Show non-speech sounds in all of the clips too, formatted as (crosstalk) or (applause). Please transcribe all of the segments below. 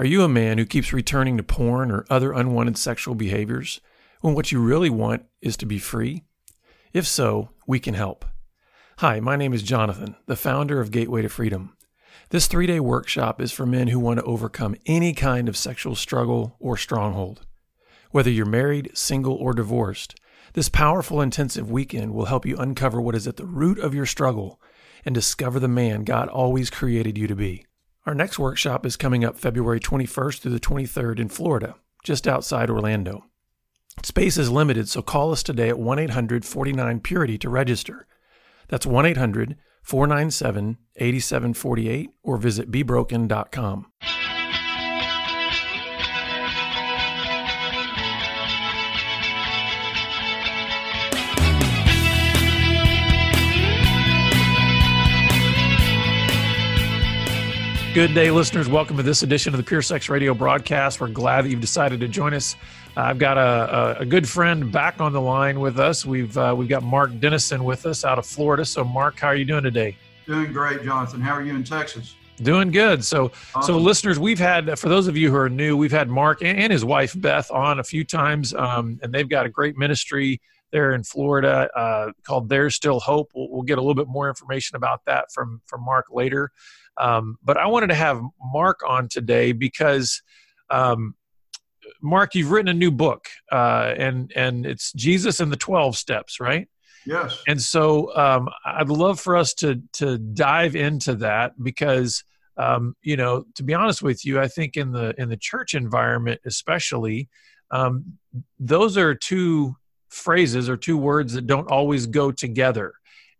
Are you a man who keeps returning to porn or other unwanted sexual behaviors when what you really want is to be free? If so, we can help. Hi, my name is Jonathan, the founder of Gateway to Freedom. This three day workshop is for men who want to overcome any kind of sexual struggle or stronghold. Whether you're married, single, or divorced, this powerful intensive weekend will help you uncover what is at the root of your struggle and discover the man God always created you to be. Our next workshop is coming up February 21st through the 23rd in Florida, just outside Orlando. Space is limited, so call us today at 1 800 49 Purity to register. That's 1 800 497 8748 or visit bebroken.com. Good day, listeners. Welcome to this edition of the Pure Sex Radio broadcast. We're glad that you've decided to join us. I've got a, a, a, good friend back on the line with us. We've uh, we've got Mark Denison with us out of Florida. So, Mark, how are you doing today? Doing great, Jonathan. How are you in Texas? Doing good. So, awesome. so listeners, we've had for those of you who are new, we've had Mark and, and his wife Beth on a few times, um, and they've got a great ministry there in Florida uh, called There's Still Hope. We'll, we'll, get a little bit more information about that from from Mark later. Um, but I wanted to have Mark on today because, um, Mark, you've written a new book, uh, and and it's Jesus and the Twelve Steps, right? Yes. And so um, I'd love for us to to dive into that because um, you know, to be honest with you, I think in the in the church environment, especially, um, those are two phrases or two words that don't always go together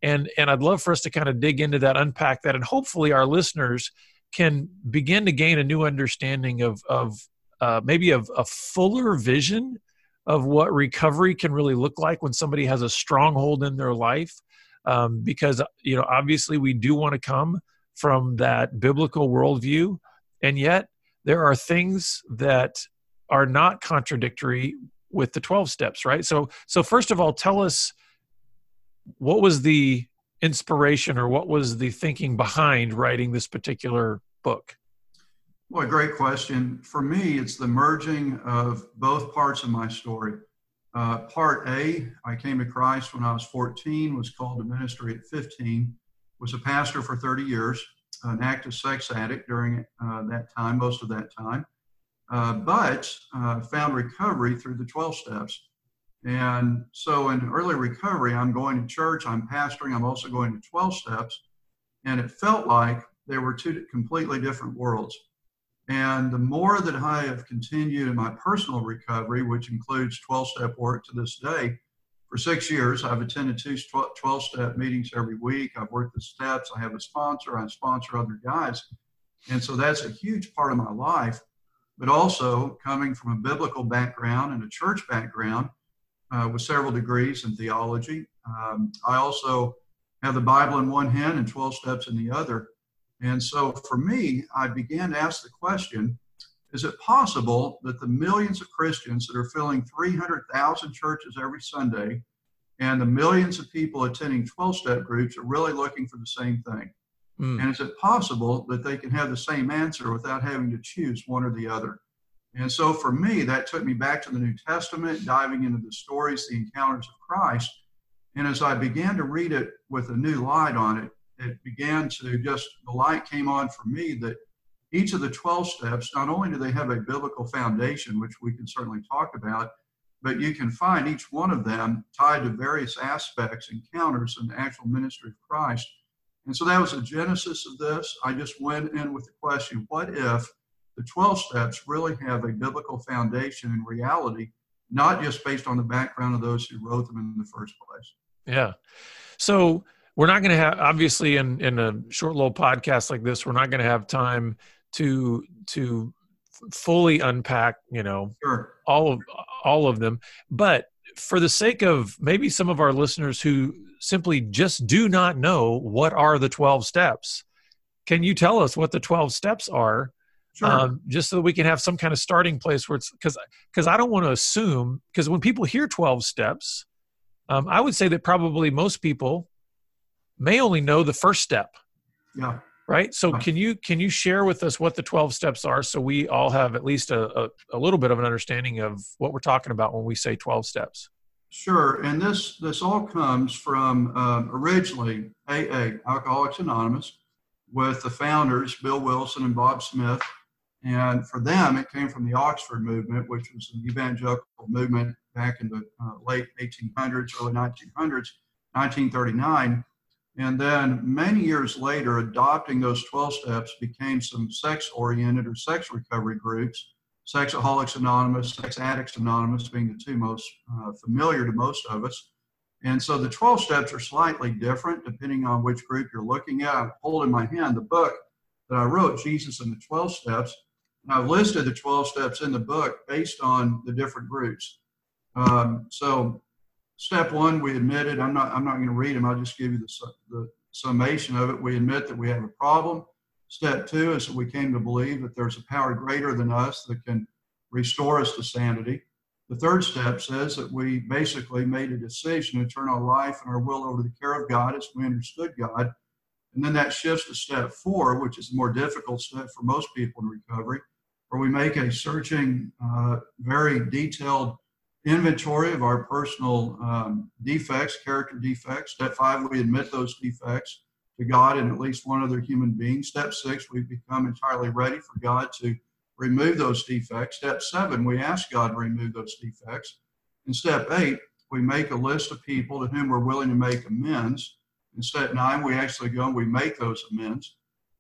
and and i'd love for us to kind of dig into that unpack that and hopefully our listeners can begin to gain a new understanding of of uh, maybe of a fuller vision of what recovery can really look like when somebody has a stronghold in their life. Um, because you know obviously we do want to come from that biblical worldview and yet there are things that are not contradictory with the 12 steps right? So so first of all tell us what was the inspiration or what was the thinking behind writing this particular book? Well, great question. For me, it's the merging of both parts of my story. Uh, part A, I came to Christ when I was 14, was called to ministry at 15, was a pastor for 30 years, an active sex addict during uh, that time, most of that time, uh, but uh, found recovery through the 12 steps. And so in early recovery, I'm going to church, I'm pastoring, I'm also going to 12 steps. And it felt like they were two completely different worlds. And the more that I have continued in my personal recovery, which includes 12 step work to this day, for six years, I've attended two 12 step meetings every week. I've worked the steps. I have a sponsor. I sponsor other guys. And so that's a huge part of my life. But also coming from a biblical background and a church background, uh, with several degrees in theology. Um, I also have the Bible in one hand and 12 steps in the other. And so for me, I began to ask the question is it possible that the millions of Christians that are filling 300,000 churches every Sunday and the millions of people attending 12 step groups are really looking for the same thing? Mm. And is it possible that they can have the same answer without having to choose one or the other? And so for me, that took me back to the New Testament, diving into the stories, the encounters of Christ. And as I began to read it with a new light on it, it began to just, the light came on for me that each of the 12 steps, not only do they have a biblical foundation, which we can certainly talk about, but you can find each one of them tied to various aspects, encounters, and the actual ministry of Christ. And so that was the genesis of this. I just went in with the question what if the 12 steps really have a biblical foundation in reality, not just based on the background of those who wrote them in the first place. Yeah. So we're not going to have, obviously, in, in a short little podcast like this, we're not going to have time to, to fully unpack, you know, sure. all of, all of them. But for the sake of maybe some of our listeners who simply just do not know what are the 12 steps, can you tell us what the 12 steps are Sure. Um, just so that we can have some kind of starting place where it's because because I don't want to assume because when people hear 12 steps, um, I would say that probably most people may only know the first step. Yeah. right so can you can you share with us what the 12 steps are so we all have at least a, a, a, little bit of an understanding of what we're talking about when we say 12 steps sure and this this all comes from um, originally aa alcoholics anonymous with the founders bill wilson and bob smith and for them it came from the oxford movement which was an evangelical movement back in the uh, late 1800s early 1900s 1939 and then many years later, adopting those 12 steps became some sex oriented or sex recovery groups, Sexaholics Anonymous, Sex Addicts Anonymous being the two most uh, familiar to most of us. And so the 12 steps are slightly different depending on which group you're looking at. I hold in my hand the book that I wrote, Jesus and the 12 Steps. I've listed the 12 steps in the book based on the different groups. Um, so step one, we admitted, I'm not, I'm not going to read them. I'll just give you the, the summation of it. We admit that we have a problem. Step two is that we came to believe that there's a power greater than us that can restore us to sanity. The third step says that we basically made a decision to turn our life and our will over to the care of God as we understood God. And then that shifts to step four, which is a more difficult step for most people in recovery, where we make a searching, uh, very detailed inventory of our personal um, defects, character defects. Step five, we admit those defects to God and at least one other human being. Step six, we become entirely ready for God to remove those defects. Step seven, we ask God to remove those defects. In step eight, we make a list of people to whom we're willing to make amends. In step nine, we actually go and we make those amends.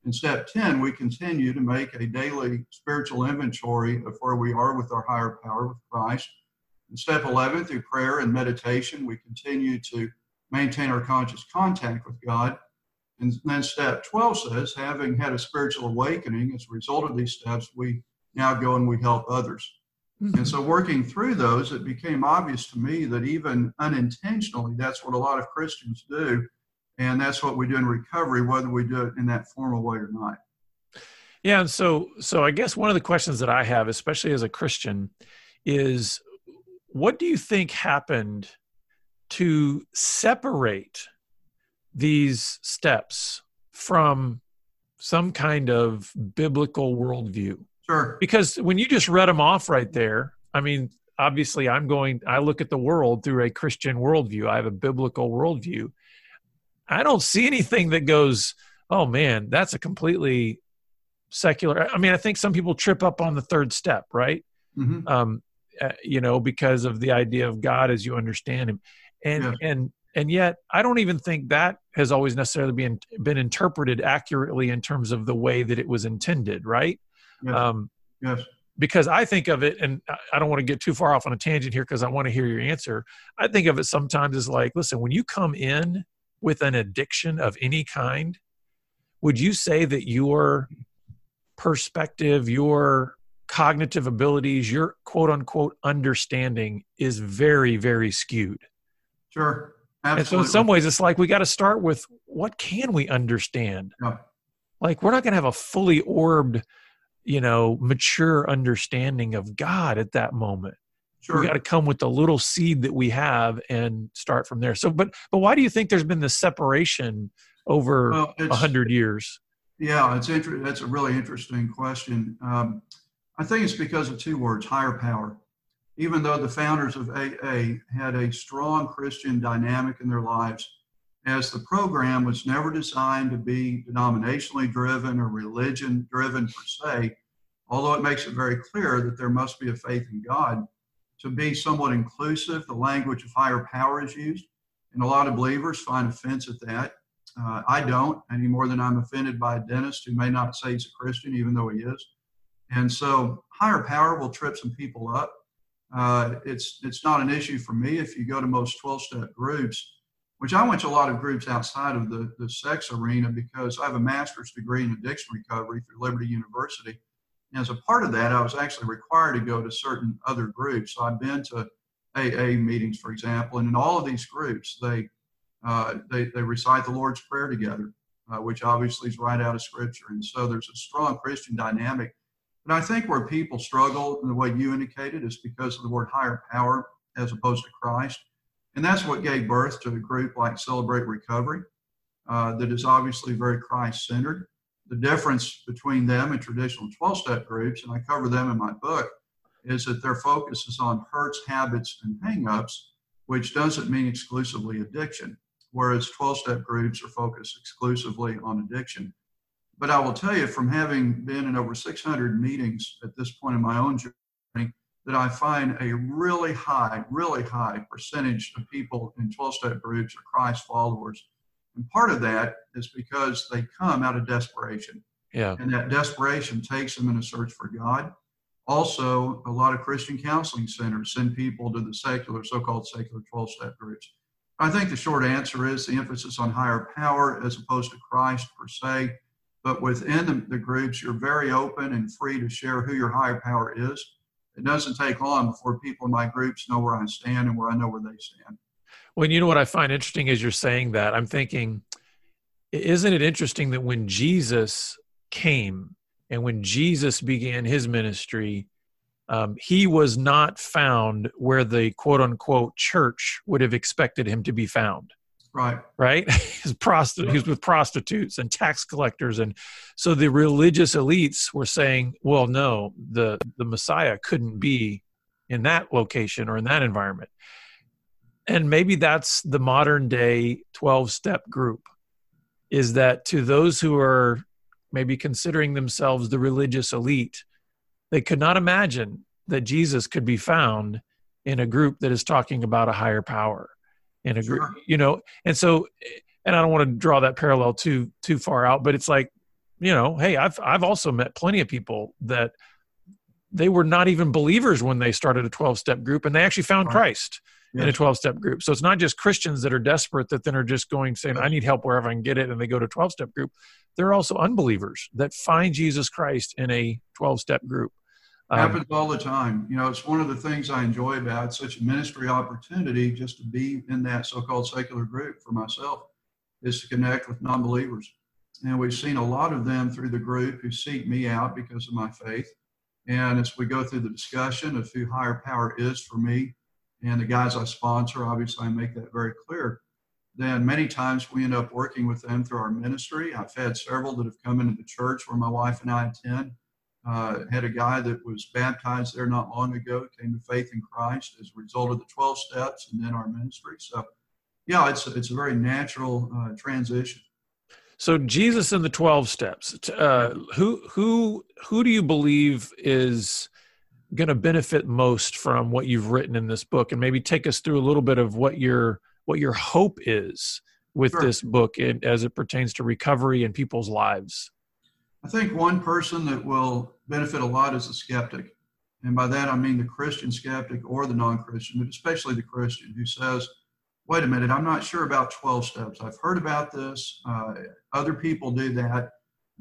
In step 10, we continue to make a daily spiritual inventory of where we are with our higher power with Christ. In step 11, through prayer and meditation, we continue to maintain our conscious contact with God. And then step 12 says, having had a spiritual awakening as a result of these steps, we now go and we help others. Mm-hmm. And so, working through those, it became obvious to me that even unintentionally, that's what a lot of Christians do. And that's what we do in recovery, whether we do it in that formal way or not. Yeah. And so, so I guess one of the questions that I have, especially as a Christian, is what do you think happened to separate these steps from some kind of biblical worldview? Sure. Because when you just read them off right there, I mean, obviously, I'm going, I look at the world through a Christian worldview, I have a biblical worldview. I don't see anything that goes, oh man, that's a completely secular. I mean, I think some people trip up on the third step, right? Mm-hmm. Um, uh, you know, because of the idea of God as you understand Him, and yeah. and and yet I don't even think that has always necessarily been been interpreted accurately in terms of the way that it was intended, right? Yes. Um, yes. Because I think of it, and I don't want to get too far off on a tangent here because I want to hear your answer. I think of it sometimes as like, listen, when you come in with an addiction of any kind, would you say that your perspective, your cognitive abilities, your quote unquote understanding is very, very skewed. Sure. Absolutely. And so, in some ways, it's like we got to start with what can we understand? Yeah. Like, we're not going to have a fully orbed, you know, mature understanding of God at that moment. Sure. We got to come with the little seed that we have and start from there. So, but but why do you think there's been this separation over a well, hundred years? Yeah, it's inter- That's a really interesting question. Um, I think it's because of two words higher power. Even though the founders of AA had a strong Christian dynamic in their lives, as the program was never designed to be denominationally driven or religion driven per se, although it makes it very clear that there must be a faith in God. To be somewhat inclusive, the language of higher power is used, and a lot of believers find offense at that. Uh, I don't, any more than I'm offended by a dentist who may not say he's a Christian, even though he is. And so higher power will trip some people up. Uh, it's it's not an issue for me if you go to most 12 step groups, which I went to a lot of groups outside of the, the sex arena because I have a master's degree in addiction recovery through Liberty University. And as a part of that, I was actually required to go to certain other groups. So I've been to AA meetings, for example, and in all of these groups, they uh, they, they recite the Lord's Prayer together, uh, which obviously is right out of Scripture. And so there's a strong Christian dynamic and I think where people struggle in the way you indicated is because of the word higher power as opposed to Christ. And that's what gave birth to a group like Celebrate Recovery uh, that is obviously very Christ centered. The difference between them and traditional 12 step groups, and I cover them in my book, is that their focus is on hurts, habits, and hangups, which doesn't mean exclusively addiction, whereas 12 step groups are focused exclusively on addiction. But I will tell you from having been in over 600 meetings at this point in my own journey, that I find a really high, really high percentage of people in 12 step groups are Christ followers. And part of that is because they come out of desperation. Yeah. And that desperation takes them in a search for God. Also, a lot of Christian counseling centers send people to the secular, so called secular 12 step groups. I think the short answer is the emphasis on higher power as opposed to Christ per se. But within the, the groups, you're very open and free to share who your higher power is it doesn't take long before people in my groups know where I stand and where I know where they stand. Well, you know what I find interesting as you're saying that, I'm thinking, isn't it interesting that when Jesus came and when Jesus began his ministry, um, he was not found where the quote unquote church would have expected him to be found. Right. Right. (laughs) he's prostitute. He's with prostitutes and tax collectors, and so the religious elites were saying, "Well, no, the the Messiah couldn't be in that location or in that environment." And maybe that's the modern day twelve step group. Is that to those who are maybe considering themselves the religious elite, they could not imagine that Jesus could be found in a group that is talking about a higher power in a group, you know. And so, and I don't want to draw that parallel too too far out, but it's like, you know, hey, I've I've also met plenty of people that they were not even believers when they started a 12 step group and they actually found right. Christ in a 12 step group. So it's not just Christians that are desperate that then are just going saying, I need help wherever I can get it. And they go to 12 step group. There are also unbelievers that find Jesus Christ in a 12 step group. Um, happens all the time. You know, it's one of the things I enjoy about such a ministry opportunity just to be in that so-called secular group for myself is to connect with non-believers. And we've seen a lot of them through the group who seek me out because of my faith. And as we go through the discussion of who higher power is for me and the guys I sponsor, obviously I make that very clear. Then many times we end up working with them through our ministry. I've had several that have come into the church where my wife and I attend uh, had a guy that was baptized there not long ago, came to faith in Christ as a result of the 12 steps and then our ministry. So, yeah, it's, it's a very natural uh, transition. So Jesus and the 12 steps, uh, who, who, who do you believe is going to benefit most from what you've written in this book? And maybe take us through a little bit of what your, what your hope is with sure. this book in, as it pertains to recovery and people's lives. I think one person that will benefit a lot is a skeptic. And by that, I mean the Christian skeptic or the non Christian, but especially the Christian who says, wait a minute, I'm not sure about 12 steps. I've heard about this. Uh, other people do that.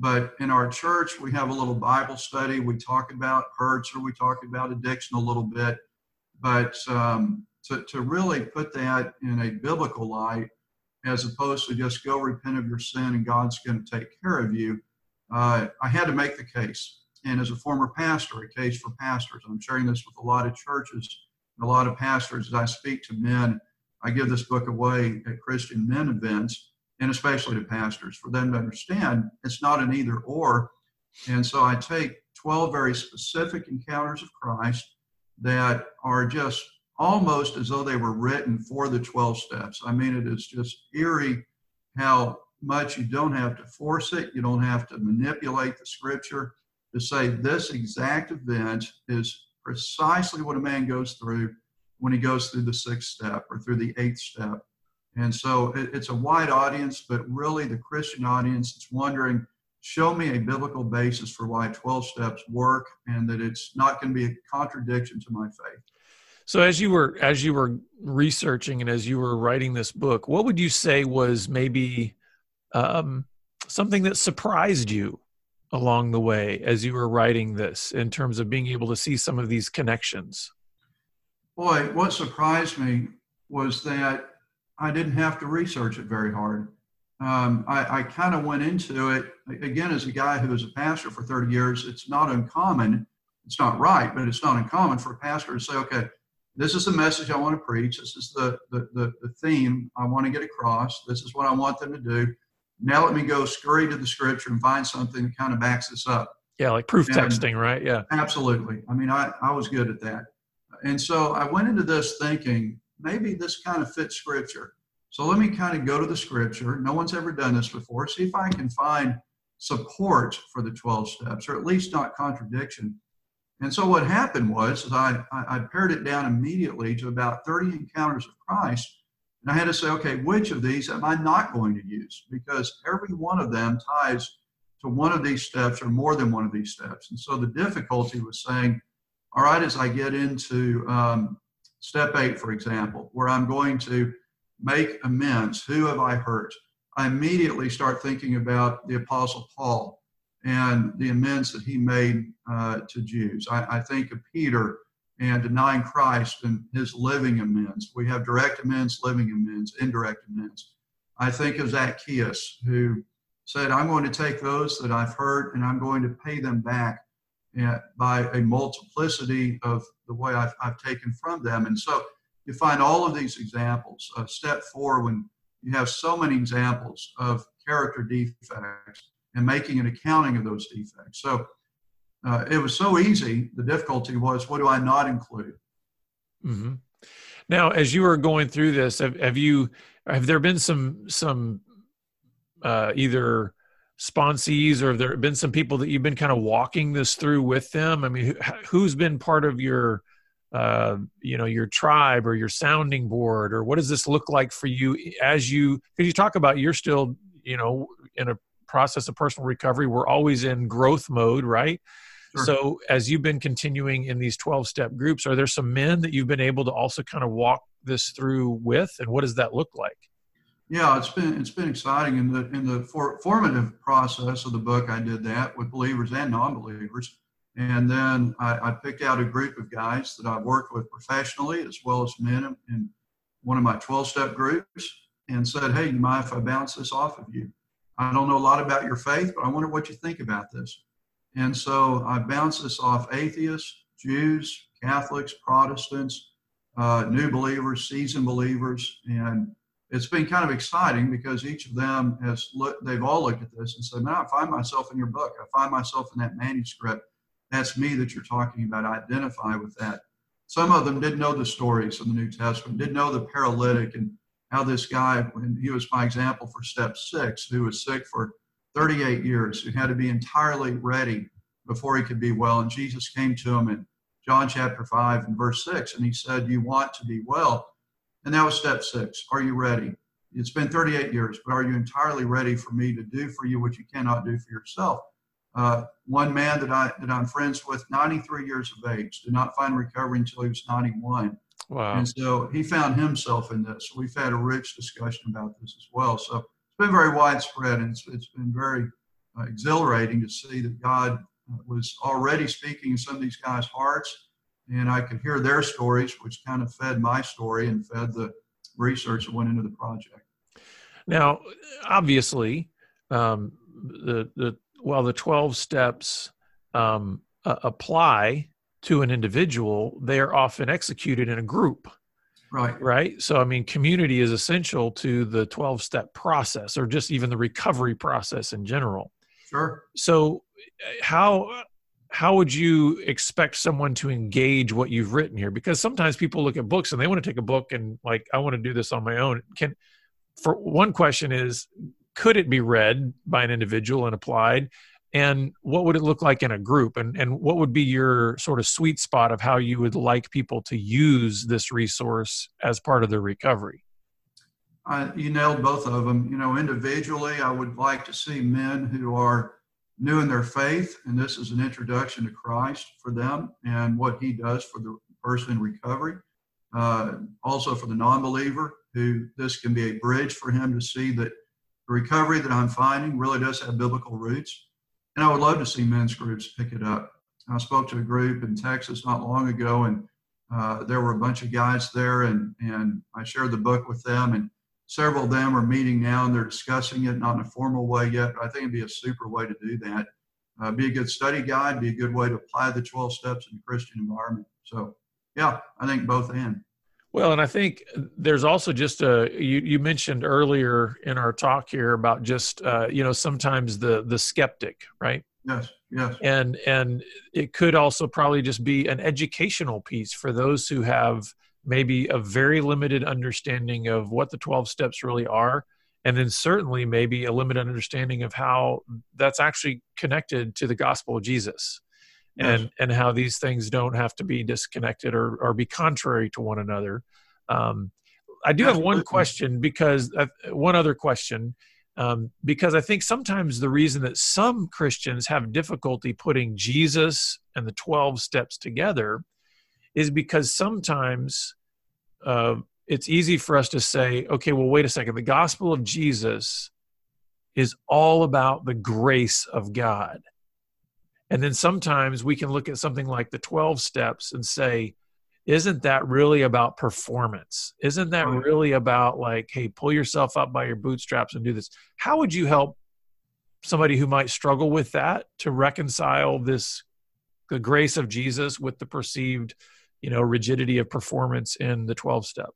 But in our church, we have a little Bible study. We talk about hurts or we talk about addiction a little bit. But um, to, to really put that in a biblical light, as opposed to just go repent of your sin and God's going to take care of you, uh, I had to make the case. And as a former pastor, a case for pastors, I'm sharing this with a lot of churches, a lot of pastors. As I speak to men, I give this book away at Christian men events, and especially to pastors, for them to understand it's not an either or. And so I take 12 very specific encounters of Christ that are just almost as though they were written for the 12 steps. I mean, it is just eerie how much. You don't have to force it. You don't have to manipulate the scripture to say this exact event is precisely what a man goes through when he goes through the sixth step or through the eighth step. And so it, it's a wide audience, but really the Christian audience is wondering, show me a biblical basis for why 12 steps work and that it's not going to be a contradiction to my faith. So as you were as you were researching and as you were writing this book, what would you say was maybe um, something that surprised you along the way as you were writing this in terms of being able to see some of these connections? Boy, what surprised me was that I didn't have to research it very hard. Um, I, I kind of went into it again as a guy who was a pastor for 30 years. It's not uncommon, it's not right, but it's not uncommon for a pastor to say, okay, this is the message I want to preach. This is the, the, the, the theme I want to get across. This is what I want them to do Now let me go scurry to the scripture and find something that kind of backs this up. Yeah, like proof and texting, right? Yeah. Absolutely. I mean, I, I was good at that. And so I went into this thinking maybe this kind of fits scripture. So let me kind of go to the scripture. No one's ever done this before. See if I can find support for the 12 steps, or at least not contradiction. And so what happened was I, I, pared it down immediately to about 30 encounters of Christ. And I had to say, okay, which of these am I not going to use? Because every one of them ties to one of these steps or more than one of these steps. And so the difficulty was saying, all right, as I get into um, step eight, for example, where I'm going to make amends, who have I hurt? I immediately start thinking about the Apostle Paul and the amends that he made uh, to Jews. I, I, think of Peter and denying Christ and his living amends. We have direct amends, living amends, indirect amends. I think of Zacchaeus, who said, I'm going to take those that I've hurt and I'm going to pay them back uh, by a multiplicity of the way I've, I've taken from them. And so you find all of these examples. Step four, when you have so many examples of character defects and making an accounting of those defects. So uh, it was so easy. The difficulty was, what do I not include? Mm-hmm. Now, as you were going through this, have, have you have there been some some uh, either sponsees or have there been some people that you've been kind of walking this through with them? I mean, who's been part of your uh, you know your tribe or your sounding board or what does this look like for you as you because you talk about you're still you know in a process of personal recovery we're always in growth mode right sure. so as you've been continuing in these 12 step groups are there some men that you've been able to also kind of walk this through with and what does that look like yeah it's been it's been exciting in the in the for, formative process of the book i did that with believers and non-believers and then I, I, picked out a group of guys that I've worked with professionally as well as men in one of my 12 step groups and said, Hey, you mind if I bounce this off of you? I don't know a lot about your faith, but I wonder what you think about this. And so I bounced this off atheists, Jews, Catholics, Protestants, uh, new believers, seasoned believers. And it's been kind of exciting because each of them has looked, they've all looked at this and said, Man, I find myself in your book. I find myself in that manuscript that's me that you're talking about. identify with that. Some of them didn't know the stories of the New Testament, didn't know the paralytic and how this guy, when he was my example for step six, who was sick for 38 years, who had to be entirely ready before he could be well. And Jesus came to him in John chapter 5 and verse 6, and he said, You want to be well. And that was step six. Are you ready? It's been 38 years, but are you entirely ready for me to do for you what you cannot do for yourself? Uh, one man that I that I'm friends with, 93 years of age, did not find recovery until he was 91. Wow. And so he found himself in this. We've had a rich discussion about this as well. So it's been very widespread, and it's, it's been very uh, exhilarating to see that God uh, was already speaking in some of these guys' hearts, and I could hear their stories, which kind of fed my story and fed the research that went into the project. Now, obviously, um, the the while the 12 steps um, uh, apply to an individual, they are often executed in a group. Right. Right. So, I mean, community is essential to the 12 step process or just even the recovery process in general. Sure. So, how how would you expect someone to engage what you've written here? Because sometimes people look at books and they want to take a book and like i want to do this on my own. Can for one question is could it be read by an individual and applied? And what would it look like in a group? And, and what would be your sort of sweet spot of how you would like people to use this resource as part of their recovery? Uh, you nailed both of them you know individually i would like to see men who are new in their faith and this is an introduction to christ for them and what he does for the person in recovery uh, also for the non-believer who this can be a bridge for him to see that the recovery that I'm finding really does have biblical roots. And I would love to see men's groups pick it up. I spoke to a group in Texas not long ago, and uh, there were a bunch of guys there, and, and I shared the book with them. And several of them are meeting now, and they're discussing it, not in a formal way yet, but I think it'd be a super way to do that. Uh, be a good study guide, be a good way to apply the 12 steps in a Christian environment. So, yeah, I think both and. Well, and I think there's also just a you, you mentioned earlier in our talk here about just uh, you know sometimes the the skeptic, right? Yes, yes. And and it could also probably just be an educational piece for those who have maybe a very limited understanding of what the 12 steps really are and then certainly maybe a limited understanding of how that's actually connected to the gospel of Jesus and and how these things don't have to be disconnected or or be contrary to one another. Um, I do have one question because uh, one other question um, because I think sometimes the reason that some Christians have difficulty putting Jesus and the twelve steps together is because sometimes uh, it's easy for us to say, okay, well, wait a second, the gospel of Jesus is all about the grace of God. And then sometimes we can look at something like the 12 steps and say, isn't that really about performance? Isn't that really about like, hey, pull yourself up by your bootstraps and do this? How would you help somebody who might struggle with that to reconcile this the grace of Jesus with the perceived, you know, rigidity of performance in the 12 step?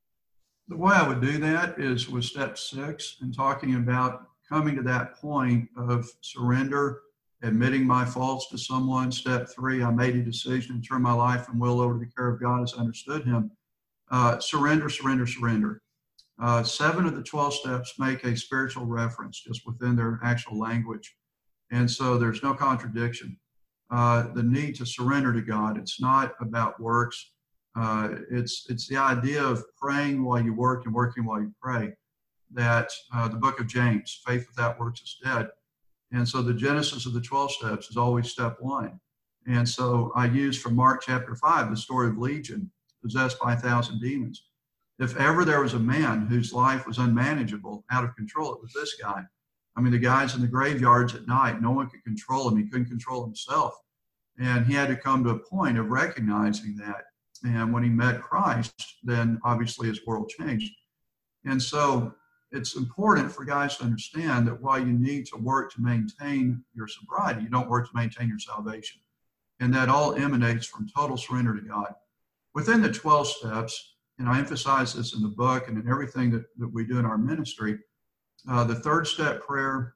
The way I would do that is with step six and talking about coming to that point of surrender admitting my faults to someone. Step three, I made a decision to turn my life and will over to the care of God as I understood Him. Uh, surrender, surrender, surrender. Uh, seven of the 12 steps make a spiritual reference just within their actual language. And so there's no contradiction. Uh, the need to surrender to God, it's not about works. Uh, it's, it's the idea of praying while you work and working while you pray. That uh, the book of James, faith without works is dead and so the genesis of the 12 steps is always step one. And so I use from Mark chapter 5 the story of Legion, possessed by a thousand demons. If ever there was a man whose life was unmanageable, out of control, it was this guy. I mean, the guys in the graveyards at night, no one could control him. He couldn't control himself. And he had to come to a point of recognizing that. And when he met Christ, then obviously his world changed. And so it's important for guys to understand that while you need to work to maintain your sobriety, you don't work to maintain your salvation. And that all emanates from total surrender to God. Within the 12 steps, and I emphasize this in the book and in everything that, that we do in our ministry, uh, the third step prayer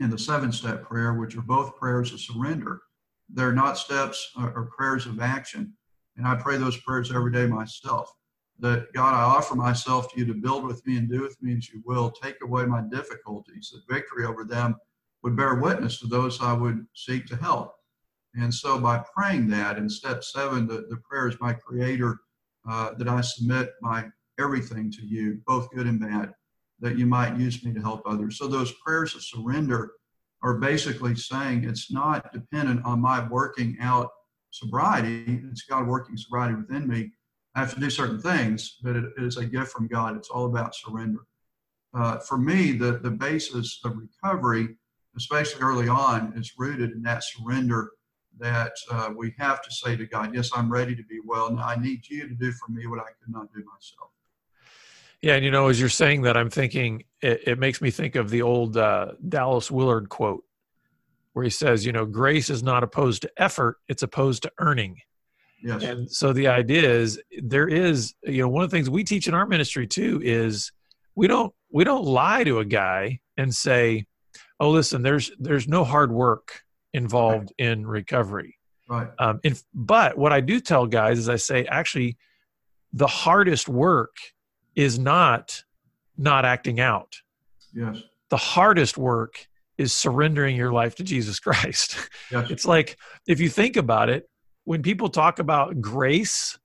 and the seven step prayer, which are both prayers of surrender, they're not steps or, or prayers of action. And I pray those prayers every day myself that God, I offer myself to you to build with me and do with me as you will. Take away my difficulties, that victory over them would bear witness to those I would seek to help. And so by praying that in step seven, the, the prayer is my creator, uh, that I submit my everything to you, both good and bad, that you might use me to help others. So those prayers of surrender are basically saying it's not dependent on my working out sobriety, it's God working sobriety within me I have to do certain things, but it is a gift from God. It's all about surrender. Uh, for me, the, the basis of recovery, especially early on, is rooted in that surrender that uh, we have to say to God, Yes, I'm ready to be well. Now I need you to do for me what I could not do myself. Yeah, and you know, as you're saying that, I'm thinking it, it makes me think of the old uh, Dallas Willard quote where he says, you know, grace is not opposed to effort, it's opposed to earning. Yes. And so the idea is there is, you know, one of the things we teach in our ministry too is we don't we don't lie to a guy and say, "Oh, listen, there's there's no hard work involved right. in recovery." Right. Um, but what I do tell guys is I say, actually, the hardest work is not not acting out. Yes. The hardest work is surrendering your life to Jesus (laughs) Christ. Yes. It's like if you think about it, when people talk about grace,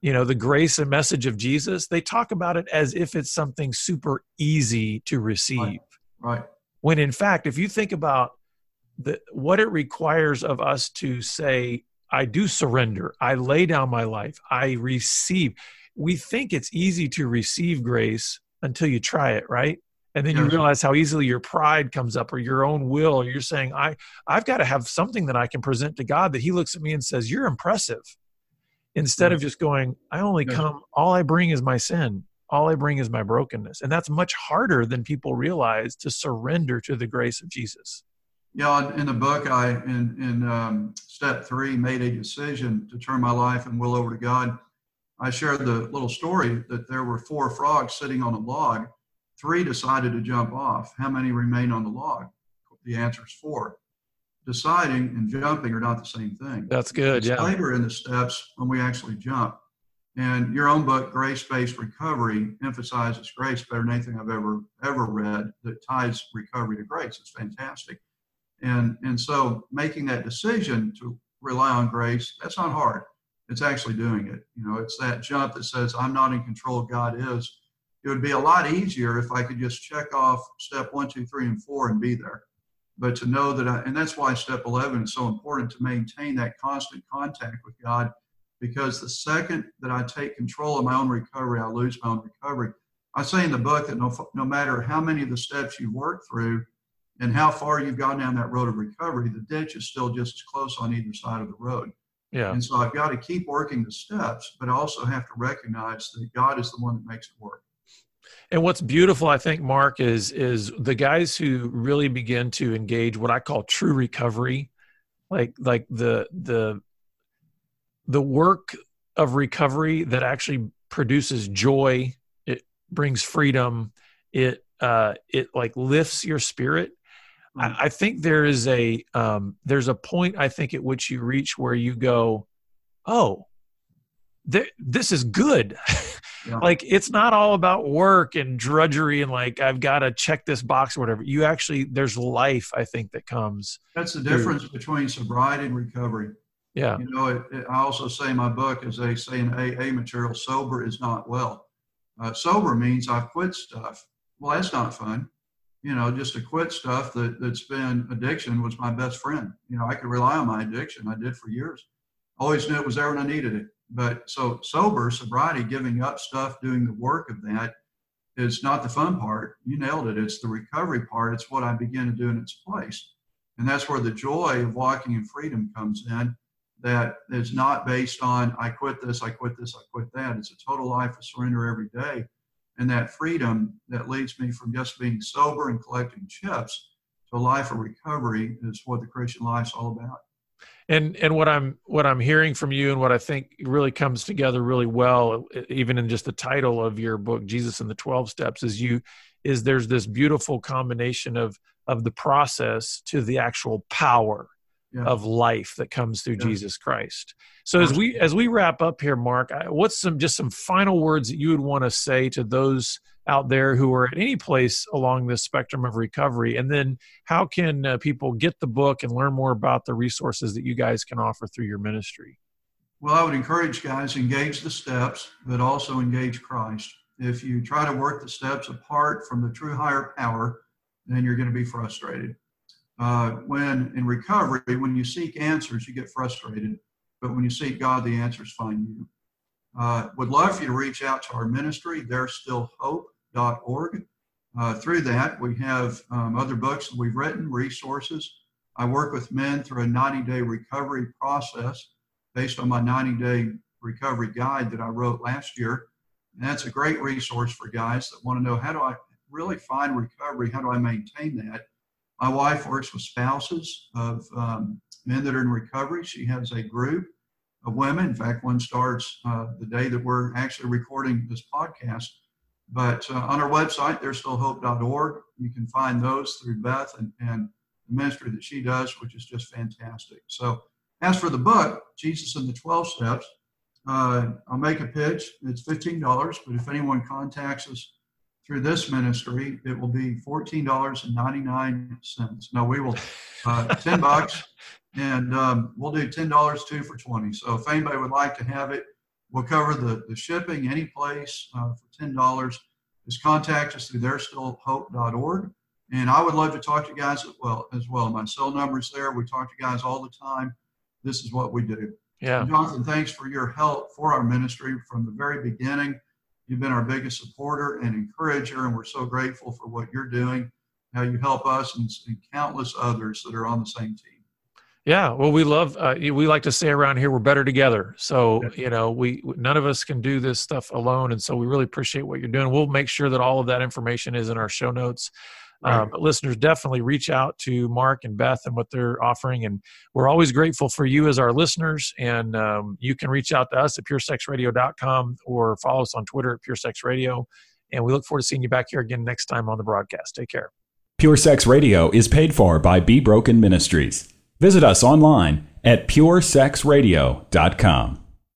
you know, the grace and message of Jesus, they talk about it as if it's something super easy to receive. Right. right. When in fact, if you think about the, what it requires of us to say, I do surrender, I lay down my life, I receive, we think it's easy to receive grace until you try it, right? And then you realize how easily your pride comes up or your own will or you're saying i i've got to have something that i can present to god that he looks at me and says you're impressive instead of just going i only come all i bring is my sin. All i bring is my brokenness and that's much harder than people realize to surrender to the grace of jesus. Yeah in the book i in in um, step three made a decision to turn my life and will over to god. I shared the little story that there were four frogs sitting on a log. Three decided to jump off. How many remain on the log? The answer is four. Deciding and jumping are not the same thing. That's good. It's yeah. Later in the steps when we actually jump. And your own book, Grace Based Recovery, emphasizes grace better than anything I've ever ever read that ties recovery to grace. It's fantastic. And and so making that decision to rely on grace, that's not hard. It's actually doing it. You know, it's that jump that says, I'm not in control, God is. It would be a lot easier if I could just check off step one, two, three, and four and be there. But to know that I, and that's why step 11 is so important to maintain that constant contact with God because the second that I take control of my own recovery, I lose my own recovery. I say in the book that no, no matter how many of the steps you work through and how far you've gone down that road of recovery, the ditch is still just as close on either side of the road. Yeah. And so I've got to keep working the steps, but I also have to recognize that God is the one that makes it work. And what's beautiful, I think, Mark, is is the guys who really begin to engage what I call true recovery, like like the the the work of recovery that actually produces joy it brings freedom it uh it like lifts your spirit I, mm. I think there is a um there's a point i think at which you reach where you go oh th- this is good (laughs) yeah. like it's not all about work and drudgery and like i've got to check this box or whatever you actually there's life i think that comes that's the difference through. between sobriety and recovery yeah. You know, it, it, I also say in my book, as they say in AA material, sober is not well. Uh, sober means I've quit stuff. Well, that's not fun. You know, just to quit stuff that, that's been addiction was my best friend. You know, I could rely on my addiction. I did for years. Always knew it was there when I needed it. But so sober, sobriety, giving up stuff, doing the work of that is not the fun part. You nailed it. It's the recovery part. It's what I begin to do in its place. And that's where the joy of walking in freedom comes in that is not based on I quit this, I quit this, I quit that. It's a total life of surrender every day. And that freedom that leads me from just being sober and collecting chips to a life of recovery is what the Christian life's all about. And and what I'm what I'm hearing from you and what I think really comes together really well, even in just the title of your book, Jesus and the Twelve Steps, is you is there's this beautiful combination of of the process to the actual power yeah. of life that comes through yeah. Jesus Christ. So as we as we wrap up here, Mark, what's some just some final words that you would want to say to those out there who are at any place along this spectrum of recovery, and then how can uh, people get the book and learn more about the resources that you guys can offer through your ministry? Well, I would encourage guys engage the steps, but also engage Christ. If you try to work the steps apart from the true higher power, then you're going to be frustrated. Uh, when in recovery, when you seek answers, you get frustrated. But when you seek God, the answers find you. Uh, would love for you to reach out to our ministry, there'sstillhope.org. Uh, through that, we have um, other books that we've written, resources. I work with men through a 90 day recovery process based on my 90 day recovery guide that I wrote last year. And that's a great resource for guys that want to know how do I really find recovery? How do I maintain that? My wife works with spouses of um, men that are in recovery. She has a group of women. In fact, one starts uh, the day that we're actually recording this podcast. But uh, on our website, there's there'sstillhope.org, you can find those through Beth and, and the ministry that she does, which is just fantastic. So, as for the book, Jesus and the 12 Steps, uh, I'll make a pitch. It's $15, but if anyone contacts us through this ministry, it will be $14.99. No, we will, uh, (laughs) 10 bucks, and um, we'll do $10 too for 20. So if anybody would like to have it, we'll cover the, the shipping any place uh, for $10. Just contact us through there'sstillhope.org. And I would love to talk to you guys as well. As well, my cell number's there. We talk to guys all the time. This is what we do. Yeah, Jonathan, thanks for your help for our ministry from the very beginning. You've been our biggest supporter and encourager, and we're so grateful for what you're doing, how you help us and, and countless others that are on the same team. Yeah, well, we love. Uh, we like to say around here, we're better together. So you know, we none of us can do this stuff alone, and so we really appreciate what you're doing. We'll make sure that all of that information is in our show notes. Right. Um, but listeners, definitely reach out to Mark and Beth and what they're offering. And we're always grateful for you as our listeners. And um, you can reach out to us at puresexradio.com or follow us on Twitter at puresexradio. And we look forward to seeing you back here again next time on the broadcast. Take care. Pure Sex Radio is paid for by Be Broken Ministries. Visit us online at puresexradio.com.